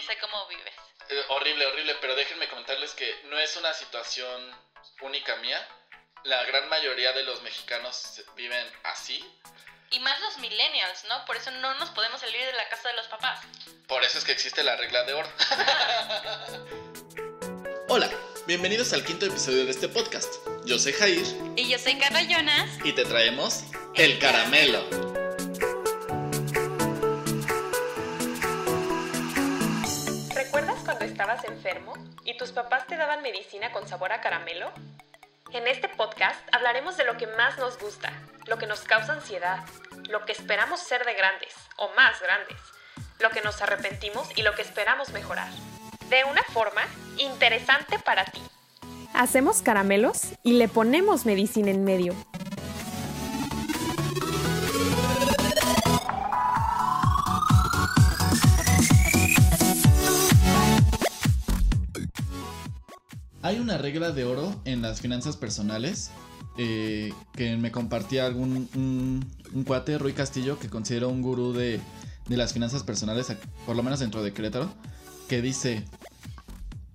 No sé cómo vives. Eh, horrible, horrible, pero déjenme comentarles que no es una situación única mía. La gran mayoría de los mexicanos viven así. Y más los millennials, ¿no? Por eso no nos podemos salir de la casa de los papás. Por eso es que existe la regla de oro. Hola, bienvenidos al quinto episodio de este podcast. Yo soy Jair Y yo soy Carla Jonas. y te traemos el caramelo. Daban medicina con sabor a caramelo? En este podcast hablaremos de lo que más nos gusta, lo que nos causa ansiedad, lo que esperamos ser de grandes o más grandes, lo que nos arrepentimos y lo que esperamos mejorar. De una forma interesante para ti. Hacemos caramelos y le ponemos medicina en medio. Hay una regla de oro en las finanzas personales eh, que me compartía algún un, un cuate, Rui Castillo, que considero un gurú de, de las finanzas personales, por lo menos dentro de Querétaro, que dice,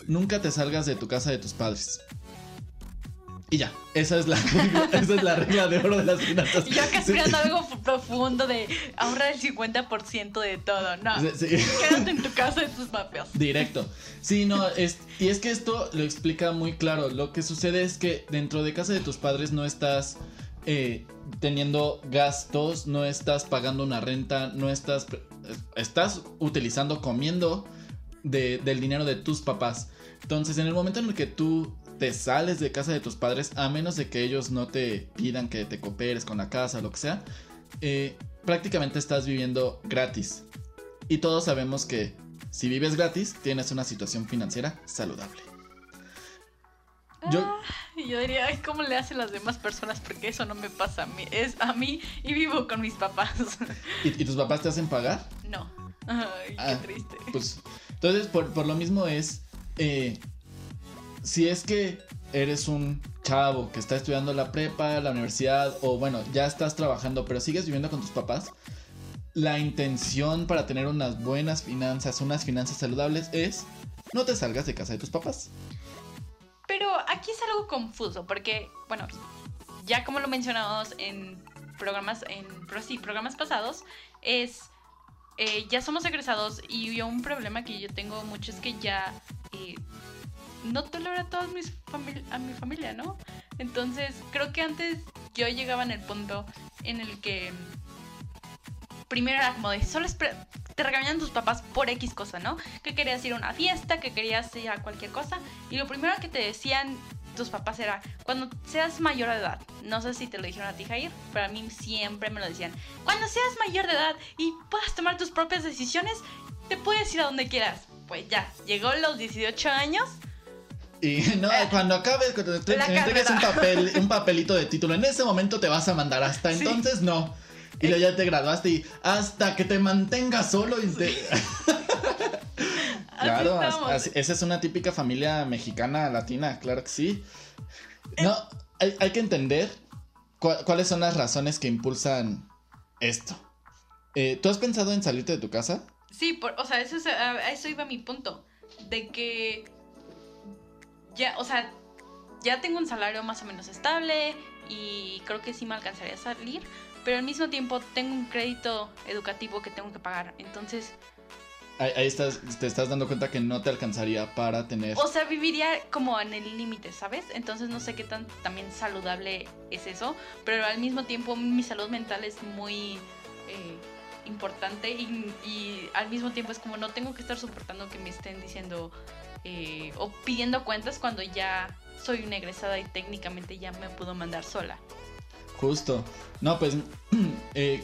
nunca te salgas de tu casa de tus padres. Y ya, esa es la regla, esa es la regla de oro de las finanzas. Yo acá esperando algo profundo de ahorrar el 50% de todo. No, Sí, sí. quédate en tu casa de tus papás. Directo. Sí, no, es, y es que esto lo explica muy claro. Lo que sucede es que dentro de casa de tus padres no estás eh, teniendo gastos, no estás pagando una renta, no estás... Estás utilizando, comiendo de- del dinero de tus papás. Entonces, en el momento en el que tú te sales de casa de tus padres, a menos de que ellos no te pidan que te cooperes con la casa lo que sea, eh, prácticamente estás viviendo gratis. Y todos sabemos que si vives gratis, tienes una situación financiera saludable. Yo, Ah, yo diría, ay, ¿cómo le hacen las demás personas? Porque eso no me pasa a mí. Es a mí y vivo con mis papás. ¿y, y tus papás te hacen pagar? No. Ay, qué Ah, triste. Pues, entonces, por, por lo mismo es, eh, si es que eres un chavo que está estudiando la prepa, la universidad, o bueno, ya estás trabajando, pero sigues viviendo con tus papás, la intención para tener unas buenas finanzas, unas finanzas saludables es, no te salgas de casa de tus papás. Pero aquí es algo confuso, porque, bueno, ya como lo mencionamos en programas, en pro- sí, programas pasados, es eh, ya somos egresados y un problema que yo tengo mucho es que ya eh, no tolero a toda mis a mi familia, ¿no? Entonces, creo que antes yo llegaba en el punto en el que primero era como de solo te regañan tus papás por X cosa, ¿no? Que querías ir a una fiesta, que querías ir a cualquier cosa. Y lo primero que te decían tus papás era, cuando seas mayor de edad, no sé si te lo dijeron a ti, Jair, pero a mí siempre me lo decían, cuando seas mayor de edad y puedas tomar tus propias decisiones, te puedes ir a donde quieras. Pues ya, llegó los 18 años. Y no, cuando acabes, cuando te entregues un, papel, un papelito de título, en ese momento te vas a mandar. Hasta Sí. entonces no. Y luego ya te graduaste y hasta que te mantengas solo y te... Claro, Así esa es una típica familia mexicana, latina, claro que sí. No, hay, hay que entender cuáles son las razones que impulsan esto. Eh, ¿Tú has pensado en salirte de tu casa? Sí, por- o sea, eso, es- a a eso iba mi punto. De que ya, o sea, ya tengo un salario más o menos estable y creo que sí me alcanzaría a salir, pero al mismo tiempo tengo un crédito educativo que tengo que pagar. Entonces, Ahí, ahí estás, te estás dando cuenta que no te alcanzaría para tener... o sea, viviría como en el límite, ¿sabes? Entonces no sé qué tan también saludable es eso, pero al mismo tiempo mi salud mental es muy eh, importante y, y al mismo tiempo es como no tengo que estar soportando que me estén diciendo eh, o pidiendo cuentas cuando ya soy una egresada y técnicamente ya me puedo mandar sola. Justo. No, pues, eh,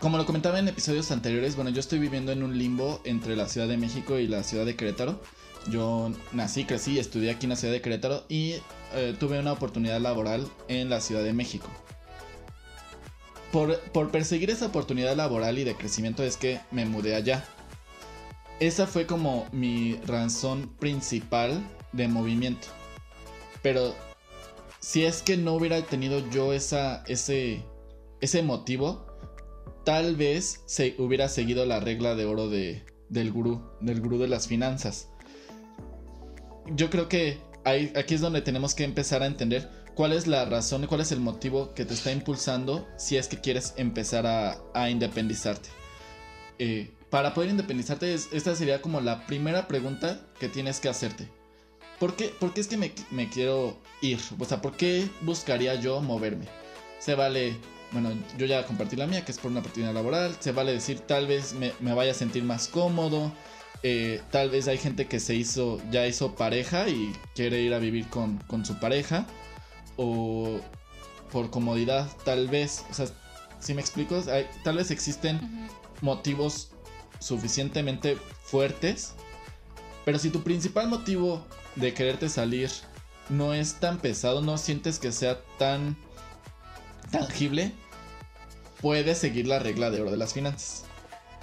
como lo comentaba en episodios anteriores, bueno, yo estoy viviendo en un limbo entre la Ciudad de México y la Ciudad de Querétaro. Yo nací, crecí estudié aquí en la Ciudad de Querétaro y eh, tuve una oportunidad laboral en la Ciudad de México. Por, por perseguir esa oportunidad laboral y de crecimiento es que me mudé allá. Esa fue como mi razón principal de movimiento. Pero si es que no hubiera tenido yo esa, ese, ese motivo, tal vez se hubiera seguido la regla de oro de del gurú, del gurú de las finanzas. Yo creo que ahí, aquí es donde tenemos que empezar a entender cuál es la razón, cuál es el motivo que te está impulsando si es que quieres empezar a, independizarte. Eh, para poder independizarte, esta sería como la primera pregunta que tienes que hacerte. ¿Por qué, es que me, me, quiero ir? O sea, ¿por qué buscaría yo moverme? Se vale bueno, yo ya compartí la mía, que es por una oportunidad laboral. Se vale decir, tal vez me, vaya a sentir más cómodo. Eh, tal vez hay gente que se hizo, ya hizo pareja y quiere ir a vivir con, su pareja. O por comodidad, tal vez. O sea, si me explico, tal vez existen motivos suficientemente fuertes. Pero si tu principal motivo de quererte salir no es tan pesado, no sientes que sea tan tangible, puedes seguir la regla de oro de las finanzas.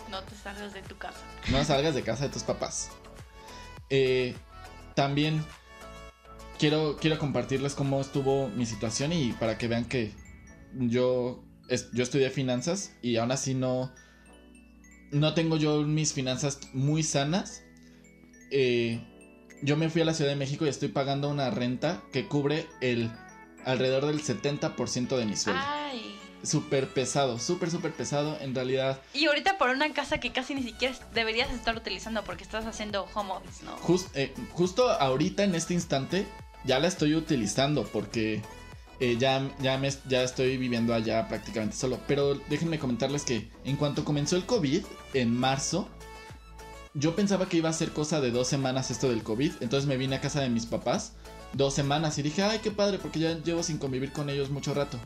No te salgas de tu casa. No salgas de casa de tus papás. Eh, también quiero, quiero compartirles cómo estuvo mi situación y para que vean que yo, yo estudié finanzas y aún así no, no tengo yo mis finanzas muy sanas. Eh, yo me fui a la Ciudad de México y estoy pagando una renta que cubre el alrededor del 70% de mi sueldo. Ay. Súper pesado, súper, súper pesado en realidad. Y ahorita por una casa que casi ni siquiera deberías estar utilizando porque estás haciendo home office, ¿no? Eh, justo ahorita en este instante ya la estoy utilizando porque eh, ya, ya, me, ya estoy viviendo allá prácticamente solo. Pero déjenme comentarles que en cuanto comenzó el COVID, en marzo, yo pensaba que iba a ser cosa de dos semanas esto del COVID. Entonces me vine a casa de mis papás dos semanas y dije, ay, qué padre, porque ya llevo sin convivir con ellos mucho rato.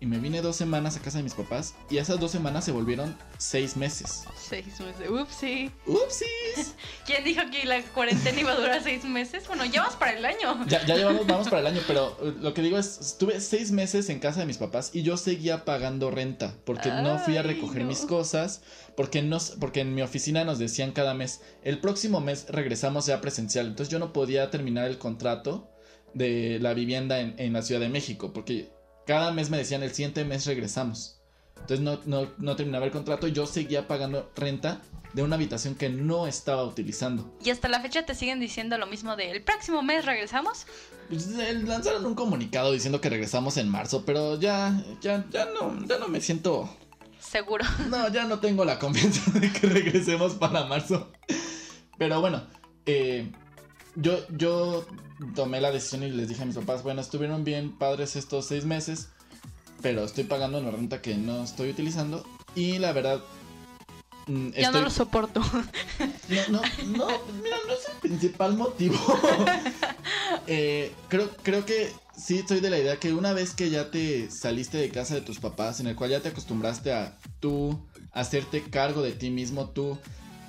Y me vine dos semanas a casa de mis papás y esas dos semanas se volvieron seis meses. Seis meses, upsi. Upsis. ¿Quién dijo que la cuarentena iba a durar seis meses? Bueno, ya vamos para el año. Ya, ya llevamos, vamos para el año, pero uh, lo que digo es, estuve seis meses en casa de mis papás y yo seguía pagando renta porque no fui a recoger mis cosas, porque, no, porque en mi oficina nos decían cada mes, el próximo mes regresamos ya presencial, entonces yo no podía terminar el contrato de la vivienda en, en la Ciudad de México, porque cada mes me decían el siguiente mes regresamos. Entonces no, no, terminaba el contrato y yo seguía pagando renta de una habitación que no estaba utilizando. ¿Y hasta la fecha te siguen diciendo lo mismo de el próximo mes regresamos? Pues, lanzaron un comunicado diciendo que regresamos en marzo, pero ya, ya, ya no, ya no me siento seguro. No, ya no tengo la confianza de que regresemos para marzo. Pero bueno, eh, yo, yo tomé la decisión y les dije a mis papás, bueno, estuvieron bien padres estos seis meses, pero estoy pagando una renta que no estoy utilizando y la verdad... Mm, ya no lo soporto. No, no, no, mira, no es el principal motivo. Eh, creo, creo que sí estoy de la idea que una vez que ya te saliste de casa de tus papás, en el cual ya te acostumbraste a tú hacerte cargo de ti mismo, tú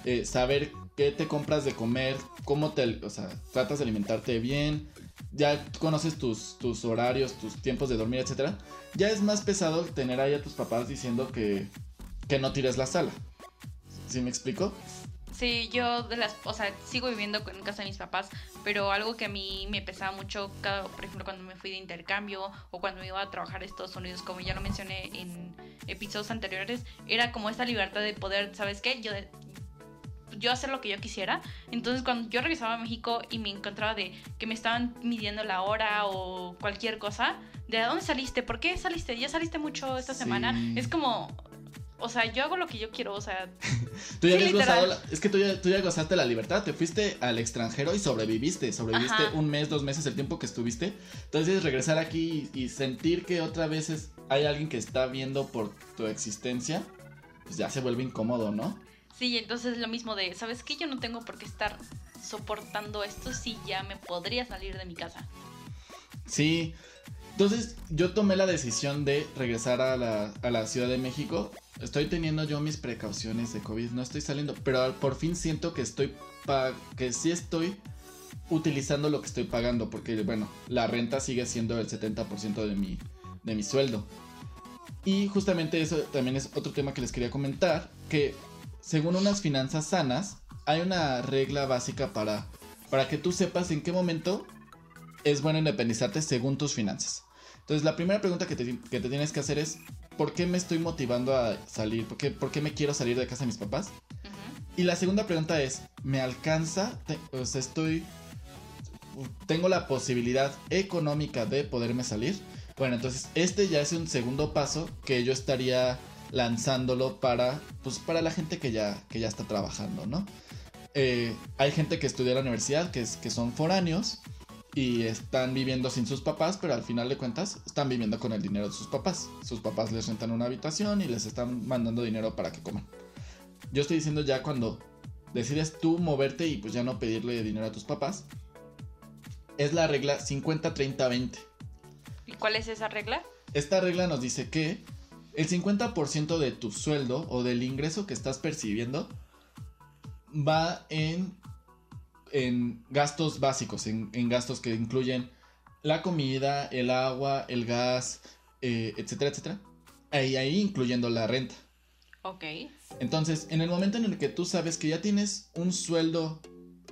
eh, saber qué te compras de comer, cómo te, o sea, tratas de alimentarte bien, ya conoces tus, tus horarios, tus tiempos de dormir, etcétera, ya es más pesado tener ahí a tus papás diciendo que, que no tires la sala. ¿Sí me explico? Sí, yo de las, o sea, sigo viviendo en casa de mis papás, pero algo que a mí me pesaba mucho, por ejemplo, cuando me fui de intercambio o cuando me iba a trabajar a Estados Unidos, como ya lo mencioné en episodios anteriores, era como esta libertad de poder, ¿sabes qué? Yo yo hacer lo que yo quisiera. Entonces cuando yo regresaba a México y me encontraba de que me estaban midiendo la hora o cualquier cosa, ¿de dónde saliste? ¿Por qué saliste? ¿Ya saliste mucho esta semana? Es como, o sea, yo hago lo que yo quiero, o sea. tú ya es que tú ya, tú ya, gozaste la libertad, te fuiste al extranjero y sobreviviste. Sobreviviste un mes, dos meses, el tiempo que estuviste. Entonces, regresar aquí y, sentir que otra vez hay alguien que está viendo por tu existencia, pues ya se vuelve incómodo, ¿no? Sí, entonces lo mismo de, ¿sabes qué? Yo no tengo por qué estar soportando esto si ya me podría salir de mi casa. Sí, entonces yo tomé la decisión de regresar a la, a la Ciudad de México. Estoy teniendo yo mis precauciones de COVID, no estoy saliendo, pero por fin siento que estoy, que sí estoy utilizando lo que estoy pagando, porque bueno, la renta sigue siendo el 70% de mi, de mi sueldo. Y justamente eso también es otro tema que les quería comentar, que según unas finanzas sanas, hay una regla básica para, para que tú sepas en qué momento es bueno independizarte según tus finanzas. Entonces, la primera pregunta que te, tienes que hacer es, ¿por qué me estoy motivando a salir? ¿Por qué, me quiero salir de casa de mis papás? Y la segunda pregunta es, ¿me alcanza? Te- o sea, estoy... ¿Tengo la posibilidad económica de poderme salir? Bueno, entonces este ya es un segundo paso que yo estaría lanzándolo para, pues, para la gente que ya, que ya está trabajando, ¿no? Eh, hay gente que estudia en la universidad, que, es, que son foráneos y están viviendo sin sus papás, pero al final de cuentas están viviendo con el dinero de sus papás. Sus papás les rentan una habitación y les están mandando dinero para que coman. Yo estoy diciendo ya cuando decides tú moverte y pues ya no pedirle dinero a tus papás, es la regla 50-30-20. ¿Y cuál es esa regla? Esta regla nos dice que el 50% de tu sueldo o del ingreso que estás percibiendo va en, en gastos básicos, en, en gastos que incluyen la comida, el agua, el gas, eh, etcétera, etcétera. Ahí, ahí incluyendo la renta. Ok. Entonces, en el momento en el que tú sabes que ya tienes un sueldo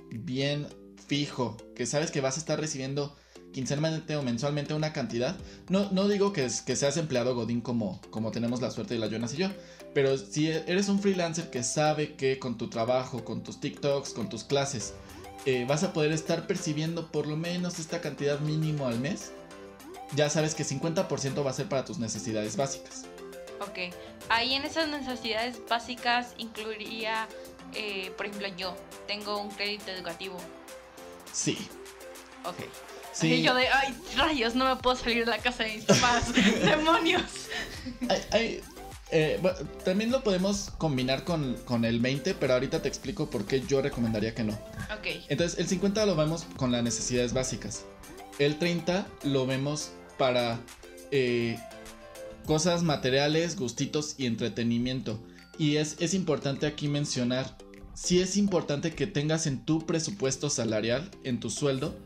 bien fijo, que sabes que vas a estar recibiendo quincenalmente o mensualmente una cantidad, no, no digo que, es- que seas empleado Godín como, como tenemos la suerte de la Jonas y yo, pero si eres un freelancer que sabe que con tu trabajo, con tus TikToks, con tus clases, eh, vas a poder estar percibiendo por lo menos esta cantidad mínimo al mes, ya sabes que 50% va a ser para tus necesidades básicas. Ok. Ahí en esas necesidades básicas incluiría, eh, por ejemplo, yo tengo un crédito educativo. Sí. Ok. Sí. Y yo de, ay, rayos, no me puedo salir de la casa de mis papás. ¡Demonios! Eh, también lo podemos combinar con, con el 20, pero ahorita te explico por qué yo recomendaría que no. Ok. Entonces, el 50 lo vemos con las necesidades básicas. El 30 lo vemos para eh, cosas materiales, gustitos y entretenimiento. Y es, es importante aquí mencionar, si es importante que tengas en tu presupuesto salarial, en tu sueldo,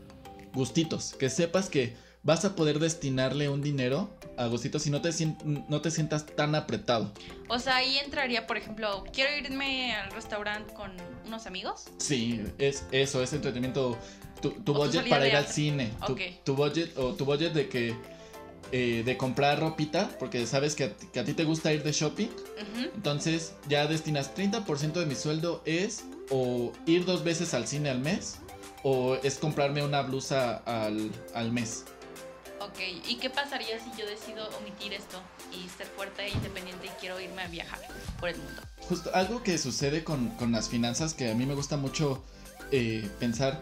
gustitos. Que sepas que vas a poder destinarle un dinero a gustitos y no te, no te sientas tan apretado. O sea, ahí entraría, por ejemplo, quiero irme al restaurante con unos amigos. Sí, es eso, es entretenimiento. Tu, tu tu budget para ir al cine. Tu, Ok. tu budget o tu budget de que eh, de comprar ropita, porque sabes que a, ti- que a ti te gusta ir de shopping. Entonces ya destinas 30% de mi sueldo es o ir dos veces al cine al mes o es comprarme una blusa al, al mes. Ok. ¿Y qué pasaría si yo decido omitir esto y ser fuerte e independiente y quiero irme a viajar por el mundo? Justo algo que sucede con, con las finanzas que a mí me gusta mucho eh, pensar.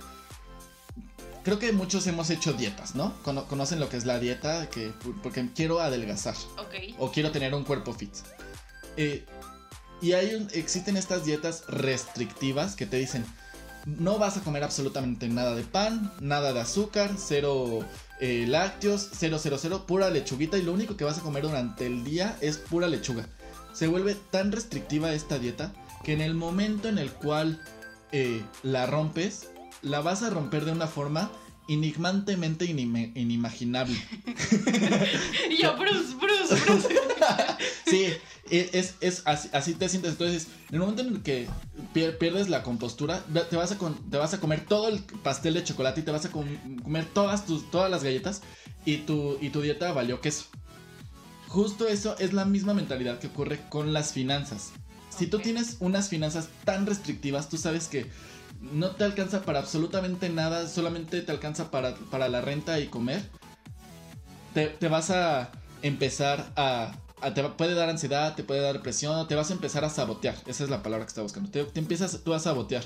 Creo que muchos hemos hecho dietas, ¿no? Cono- conocen lo que es la dieta, que, porque quiero adelgazar Ok. o quiero tener un cuerpo fit. Eh, y hay un- existen estas dietas restrictivas que te dicen, no vas a comer absolutamente nada de pan, nada de azúcar, cero eh, lácteos, cero, cero, cero, pura lechuguita y lo único que vas a comer durante el día es pura lechuga. Se vuelve tan restrictiva esta dieta que en el momento en el cual eh, la rompes, la vas a romper de una forma enigmantemente inime- inimaginable. Y yo, Bruce, Bruce, Bruce. Sí, es, es así, así te sientes. Entonces, en el momento en el que pier- pierdes la compostura, te vas, a te vas a comer todo el pastel de chocolate y te vas a com- comer todas, tus, todas las galletas y tu, y tu dieta valió queso. Justo eso es la misma mentalidad que ocurre con las finanzas. Si tú tienes unas finanzas tan restrictivas, tú sabes que no te alcanza para absolutamente nada, solamente te alcanza para, para la renta y comer, te, te vas a empezar a- Te va- puede dar ansiedad, te puede dar depresión, te vas a empezar a sabotear. Esa es la palabra que estaba buscando. Te, te empiezas tú a sabotear.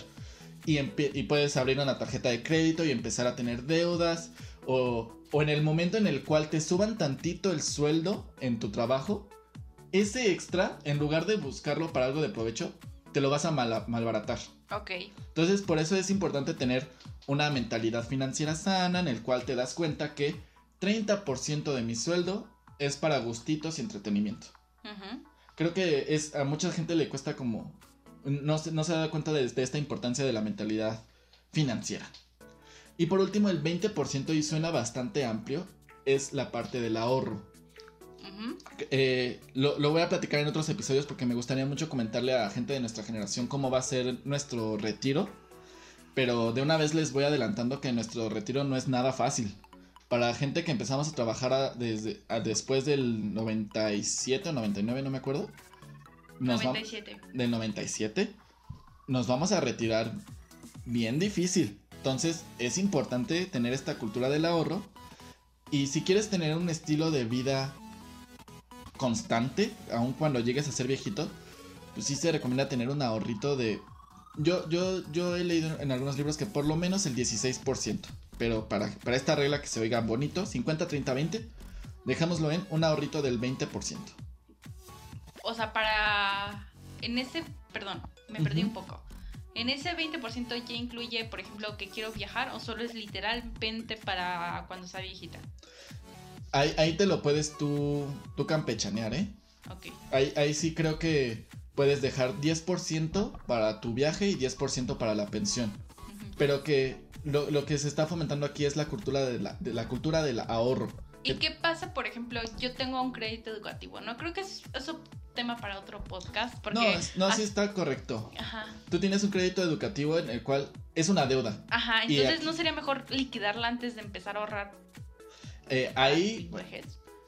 Y, puedes abrir una tarjeta de crédito y empezar a tener deudas. O, o en el momento en el cual te suban tantito el sueldo en tu trabajo, ese extra, en lugar de buscarlo para algo de provecho, te lo vas a mala- malbaratar. Ok. Entonces, por eso es importante tener una mentalidad financiera sana en el cual te das cuenta que 30% de mi sueldo es para gustitos y entretenimiento. Creo que es a mucha gente le cuesta como no se, no se da cuenta de, de esta importancia de la mentalidad financiera. Y por último, el 20% y suena bastante amplio es la parte del ahorro. Eh, lo, lo voy a platicar en otros episodios porque me gustaría mucho comentarle a gente de nuestra generación cómo va a ser nuestro retiro. Pero de una vez les voy adelantando que nuestro retiro no es nada fácil. Para gente que empezamos a trabajar a- desde, a después del 97 o 99, no me acuerdo. Nos va- 97. del 97. nos vamos a retirar bien difícil. Entonces es importante tener esta cultura del ahorro. Y si quieres tener un estilo de vida constante, aun cuando llegues a ser viejito, pues sí se recomienda tener un ahorrito de... Yo, yo, yo he leído en algunos libros que por lo menos el 16%. Pero para, para esta regla que se oiga bonito, 50, 30, 20, dejámoslo en un ahorrito del 20%. O sea, para... En ese... Perdón, me perdí un poco. ¿En ese 20% ya incluye, por ejemplo, que quiero viajar o solo es literalmente para cuando sea viejita? Ahí, ahí te lo puedes tú, tú campechanear, ¿eh? Ok. Ahí, ahí sí creo que puedes dejar 10% para tu viaje y 10% para la pensión. Pero que lo, lo que se está fomentando aquí es la cultura de la, de la cultura del ahorro. ¿Y qué pasa, por ejemplo, yo tengo un crédito educativo? No creo que es, es un tema para otro podcast. Porque No, no, sí as- está correcto. Ajá. Tú tienes un crédito educativo en el cual es una deuda. Ajá, entonces aquí- ¿no sería mejor liquidarla antes de empezar a ahorrar? Eh, ahí,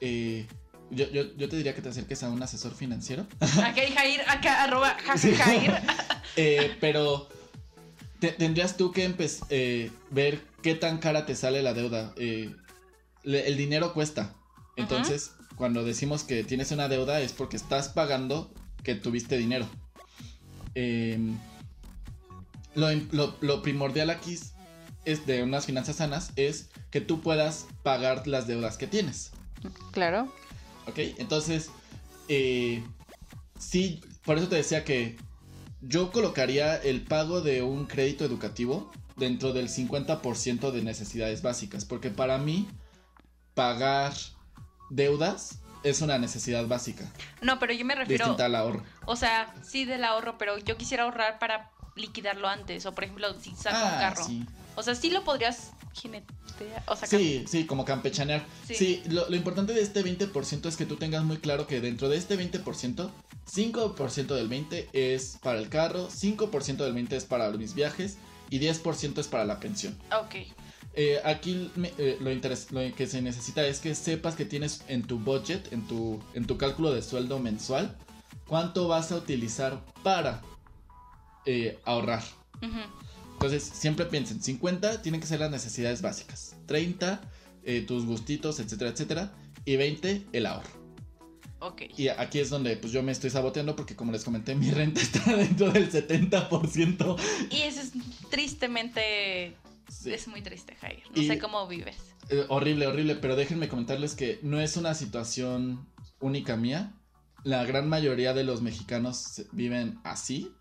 eh, yo, yo, yo te diría que te acerques a un asesor financiero. Acá hay Jair, acá arroba jaja, Jair. Eh, pero te- tendrías tú que eh, ver qué tan cara te sale la deuda. Eh, le- el dinero cuesta. Entonces, cuando decimos que tienes una deuda es porque estás pagando que tuviste dinero. Em, lo, im- lo- lo primordial aquí es- es de unas finanzas sanas es que tú puedas pagar las deudas que tienes. Claro. ¿Ok? Entonces, eh, sí, por eso te decía que yo colocaría el pago de un crédito educativo dentro del 50% de necesidades básicas, porque para mí pagar deudas es una necesidad básica, No, pero yo me refiero, distinta al ahorro. o sea, sí del ahorro, pero yo quisiera ahorrar para liquidarlo antes. O por ejemplo, si saco un Ah, carro. sí. O sea, sí lo podrías jinetear. O sea, Sí, sí, como campechanear. Sí. Sí, lo, lo importante de este 20% es que tú tengas muy claro que dentro de este 20%, 5% del 20% es para el carro, 5% del 20% es para mis viajes y 10% es para la pensión. Ok. Eh, aquí eh, lo, que se necesita es que sepas que tienes en tu budget, en tu, en tu cálculo de sueldo mensual, cuánto vas a utilizar para eh, ahorrar. Ujú. Entonces, siempre piensen, 50 tienen que ser las necesidades básicas, 30 eh, tus gustitos, etcétera, etcétera, y 20 el ahorro. Ok. Y aquí es donde pues yo me estoy saboteando porque como les comenté, mi renta está dentro del 70%. Y eso es tristemente. Sí. Es muy triste, Jair. No Y- sé cómo vives. Eh, horrible, horrible, pero déjenme comentarles que no es una situación única mía. La gran mayoría de los mexicanos viven así.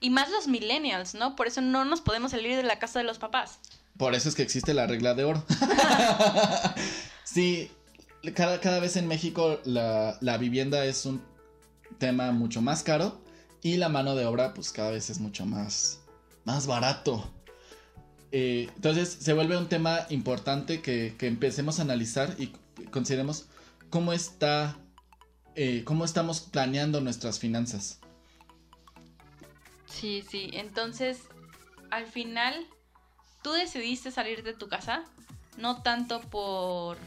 Y más los millennials, ¿no? Por eso no nos podemos salir de la casa de los papás. Por eso es que existe la regla de oro. sí, cada, cada vez en México la, la vivienda es un tema mucho más caro y la mano de obra pues cada vez es mucho más, más barato. Eh, entonces se vuelve un tema importante que, que empecemos a analizar y consideremos cómo está, eh, cómo estamos planeando nuestras finanzas. Sí, sí. Entonces, al final, tú decidiste salir de tu casa, no tanto por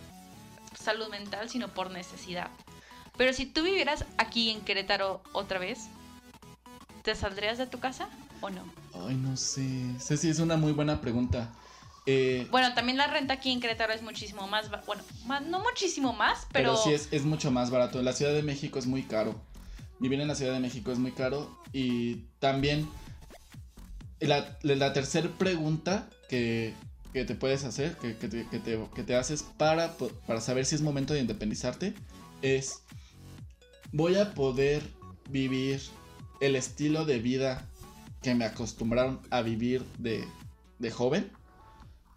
salud mental, sino por necesidad. Pero si tú vivieras aquí en Querétaro otra vez, ¿te saldrías de tu casa o no? Ay, no sé. Ceci, es una muy buena pregunta. Eh, Bueno, también la renta aquí en Querétaro es muchísimo más, bueno, más- no muchísimo más, pero, Pero, sí es, es mucho más barato. La Ciudad de México es muy caro. Vivir en la Ciudad de México es muy caro. Y también la, la tercera pregunta que, que te puedes hacer, que, que te, que te- haces para, para saber si es momento de independizarte, es, ¿voy a poder vivir el estilo de vida que me acostumbraron a vivir de, de joven?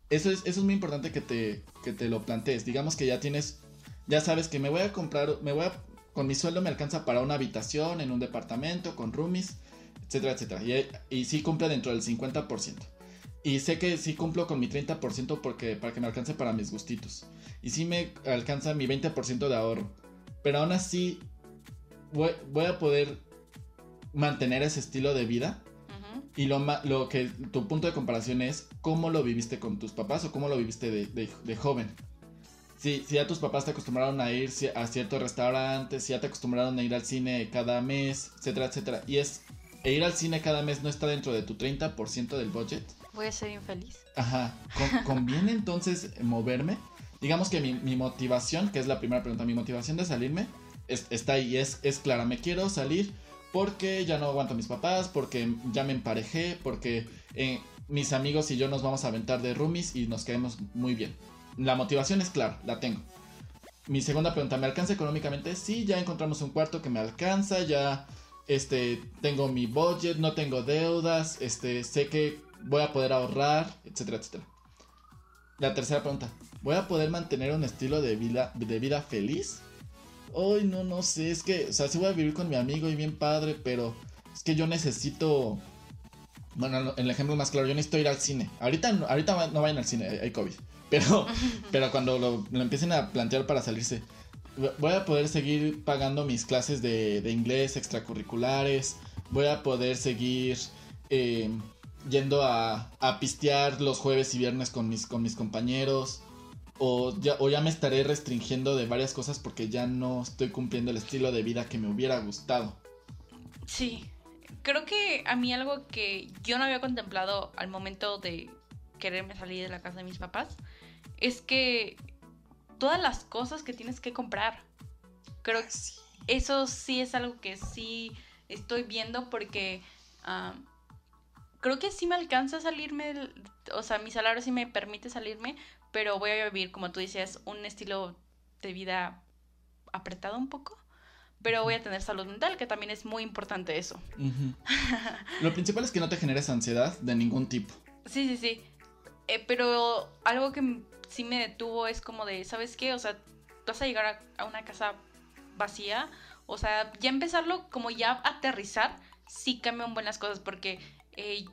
Eso es, eso es muy importante que te, que te lo plantees. Digamos que ya tienes ya sabes que me voy a comprar, me voy a, con mi sueldo me alcanza para una habitación en un departamento, con roomies, etcétera, etcétera. Y, y sí cumple dentro del 50%. Y sé que sí cumplo con mi 30% porque, para que me alcance para mis gustitos. Y sí me alcanza mi 20% de ahorro. Pero aún así voy, voy a poder mantener ese estilo de vida. Y lo, lo que tu punto de comparación es cómo lo viviste con tus papás o cómo lo viviste de, de- de joven. Si, si ya tus papás te acostumbraron a ir a ciertos restaurantes, si ya te acostumbraron a ir al cine cada mes, etcétera, etcétera. Y es e ir al cine cada mes no está dentro de tu 30% del budget, Voy a ser infeliz. ajá, con- ¿conviene entonces moverme? Digamos que mi, mi motivación, que es la primera pregunta, mi motivación de salirme es- está ahí, es, es clara, me quiero salir porque ya no aguanto a mis papás, porque ya me emparejé, porque eh, mis amigos y yo nos vamos a aventar de roomies y nos caemos muy bien. La motivación es clara, la tengo. Mi segunda pregunta, ¿me alcanza económicamente? Sí, ya encontramos un cuarto que me alcanza, ya este tengo mi budget, no tengo deudas, este sé que voy a poder ahorrar, etcétera, etcétera. La tercera pregunta, ¿voy a poder mantener un estilo de vida de vida feliz? Ay, no, no sé, es que, o sea, sí voy a vivir con mi amigo y bien padre, pero es que yo necesito bueno, el ejemplo más claro, yo necesito ir al cine. Ahorita, ahorita no vayan al cine, hay COVID. Pero, pero cuando lo, lo empiecen a plantear para salirse, voy a poder seguir pagando mis clases de, de inglés extracurriculares. Voy a poder seguir eh, yendo a, a pistear los jueves y viernes con mis, con mis compañeros. O ya, o ya me estaré restringiendo de varias cosas porque ya no estoy cumpliendo el estilo de vida que me hubiera gustado. Sí, creo que a mí algo que yo no había contemplado al momento de quererme salir de la casa de mis papás es que todas las cosas que tienes que comprar. Creo que eso sí es algo que sí estoy viendo porque ah, creo que sí me alcanza a salirme, o sea, mi salario sí me permite salirme, pero voy a vivir, como tú dices, un estilo de vida apretado un poco. Pero voy a tener salud mental, que también es muy importante eso. Lo principal es que no te generes ansiedad de ningún tipo. Sí, sí, sí. Eh, pero algo que sí me detuvo es como de, ¿sabes qué? O sea, vas a llegar a, a una casa vacía. O sea, ya empezarlo como ya aterrizar, sí cambian buenas cosas porque eh,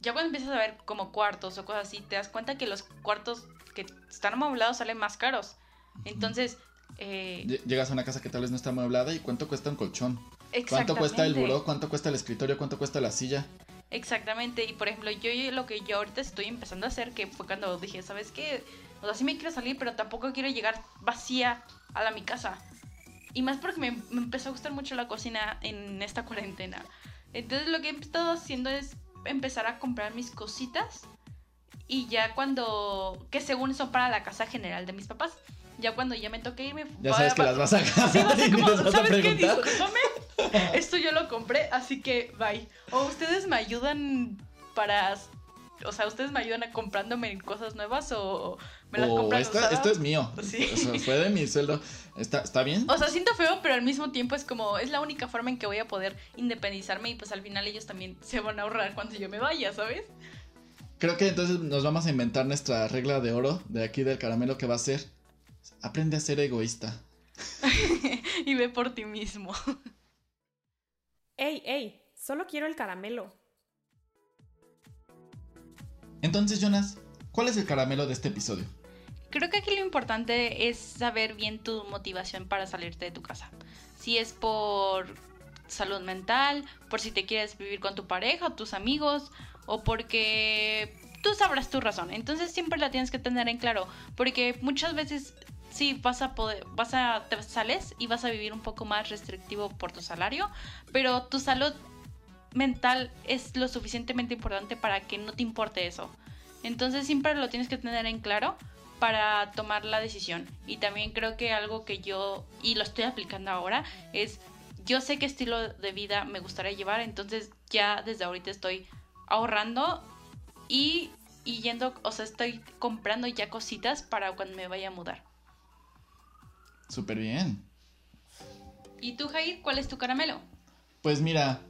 ya cuando empiezas a ver como cuartos o cosas así, te das cuenta que los cuartos que están amoblados salen más caros. Entonces, eh, Lle- Llegas a una casa que tal vez no está amueblada y cuánto cuesta un colchón. ¿Cuánto cuesta el buró? ¿Cuánto cuesta el escritorio? ¿Cuánto cuesta la silla? Exactamente, y por ejemplo, yo lo que yo ahorita estoy empezando a hacer, que fue cuando dije, ¿sabes qué? O sea, sí me quiero salir, pero tampoco quiero llegar vacía a la mi casa. Y más porque me, me empezó a gustar mucho la cocina en esta cuarentena. Entonces lo que he estado haciendo es empezar a comprar mis cositas y ya cuando, que según son para la casa general de mis papás, ya cuando ya me toque irme... Ya sabes a- que las vas a. Sí, a como, ¿sabes qué? Discúlpame, esto yo lo compré, así que bye. O ustedes me ayudan para... O sea, ¿ustedes me ayudan a comprándome cosas nuevas o me las O compran esto, usadas? esto es mío. Sí. O sea, fue de mi sueldo. ¿Está, ¿Está bien? O sea, siento feo, pero al mismo tiempo es como, es la única forma en que voy a poder independizarme y pues al final ellos también se van a ahorrar cuando yo me vaya, ¿sabes? Creo que entonces nos vamos a inventar nuestra regla de oro de aquí del caramelo que va a ser aprende a ser egoísta. y ve por ti mismo. ¡Ey, ey! Solo quiero el caramelo. Entonces, Jonas, ¿cuál es el caramelo de este episodio? Creo que aquí lo importante es saber bien tu motivación para salirte de tu casa. Si es por salud mental, por si te quieres vivir con tu pareja o tus amigos, o porque tú sabrás tu razón. Entonces siempre la tienes que tener en claro, porque muchas veces sí vas a poder, vas a, te sales y vas a vivir un poco más restrictivo por tu salario, pero tu salud mental es lo suficientemente importante para que no te importe eso. Entonces siempre lo tienes que tener en claro para tomar la decisión. Y también creo que algo que yo, y lo estoy aplicando ahora, es yo sé qué estilo de vida me gustaría llevar, entonces ya desde ahorita estoy ahorrando y, y yendo, o sea, estoy comprando ya cositas para cuando me vaya a mudar. Súper bien. ¿Y tú, Jair, cuál es tu caramelo? Pues mira,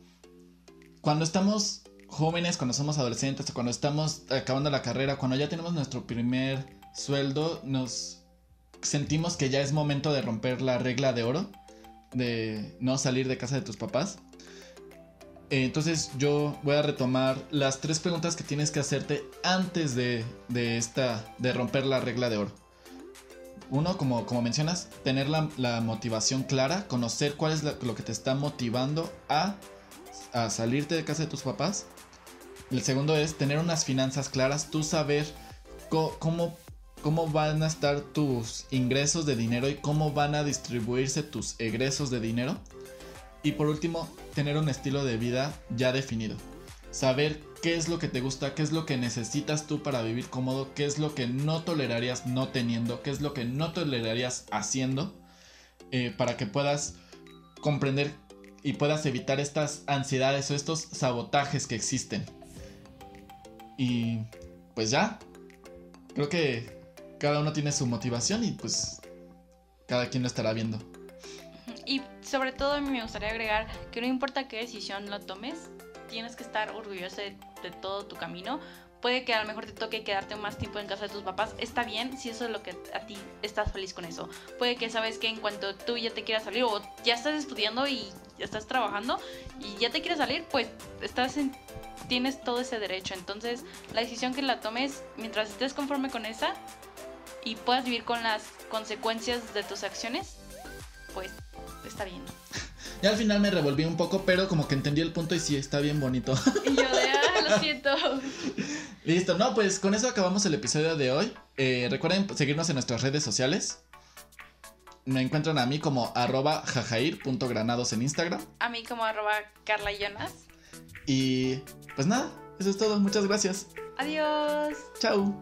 cuando estamos jóvenes, cuando somos adolescentes, cuando estamos acabando la carrera, cuando ya tenemos nuestro primer sueldo, nos sentimos que ya es momento de romper la regla de oro, de no salir de casa de tus papás. Entonces yo voy a retomar las tres preguntas que tienes que hacerte antes de, de esta, de romper la regla de oro. Uno, como, como mencionas, tener la, la motivación clara, conocer cuál es lo que te está motivando a, a salirte de casa de tus papás. El segundo es tener unas finanzas claras, tú saber cómo, cómo van a estar tus ingresos de dinero y cómo van a distribuirse tus egresos de dinero. Y por último, tener un estilo de vida ya definido. Saber qué es lo que te gusta, qué es lo que necesitas tú para vivir cómodo, qué es lo que no tolerarías no teniendo, qué es lo que no tolerarías haciendo, eh, para que puedas comprender y puedas evitar estas ansiedades o estos sabotajes que existen. Y pues ya, creo que cada uno tiene su motivación y pues cada quien lo estará viendo. Y sobre todo me gustaría agregar que no importa qué decisión lo tomes, tienes que estar orgulloso de, de todo tu camino. Puede que a lo mejor te toque quedarte más tiempo en casa de tus papás. Está bien si eso es lo que a ti estás feliz con eso. Puede que sabes que en cuanto tú ya te quieras salir o ya estás estudiando y estás trabajando y ya te quieres salir, pues estás en, tienes todo ese derecho. Entonces, la decisión que la tomes, mientras estés conforme con esa y puedas vivir con las consecuencias de tus acciones, pues está bien. Ya al final me revolví un poco, pero como que entendí el punto y sí, está bien bonito. Y yo de, ah, lo siento. Listo, no, pues con eso acabamos el episodio de hoy. Eh, recuerden seguirnos en nuestras redes sociales. Me encuentran a mí como arroba jajair.granados en Instagram. A mí como arroba Carla Jonas. Y pues nada, eso es todo. Muchas gracias. Adiós. Chao.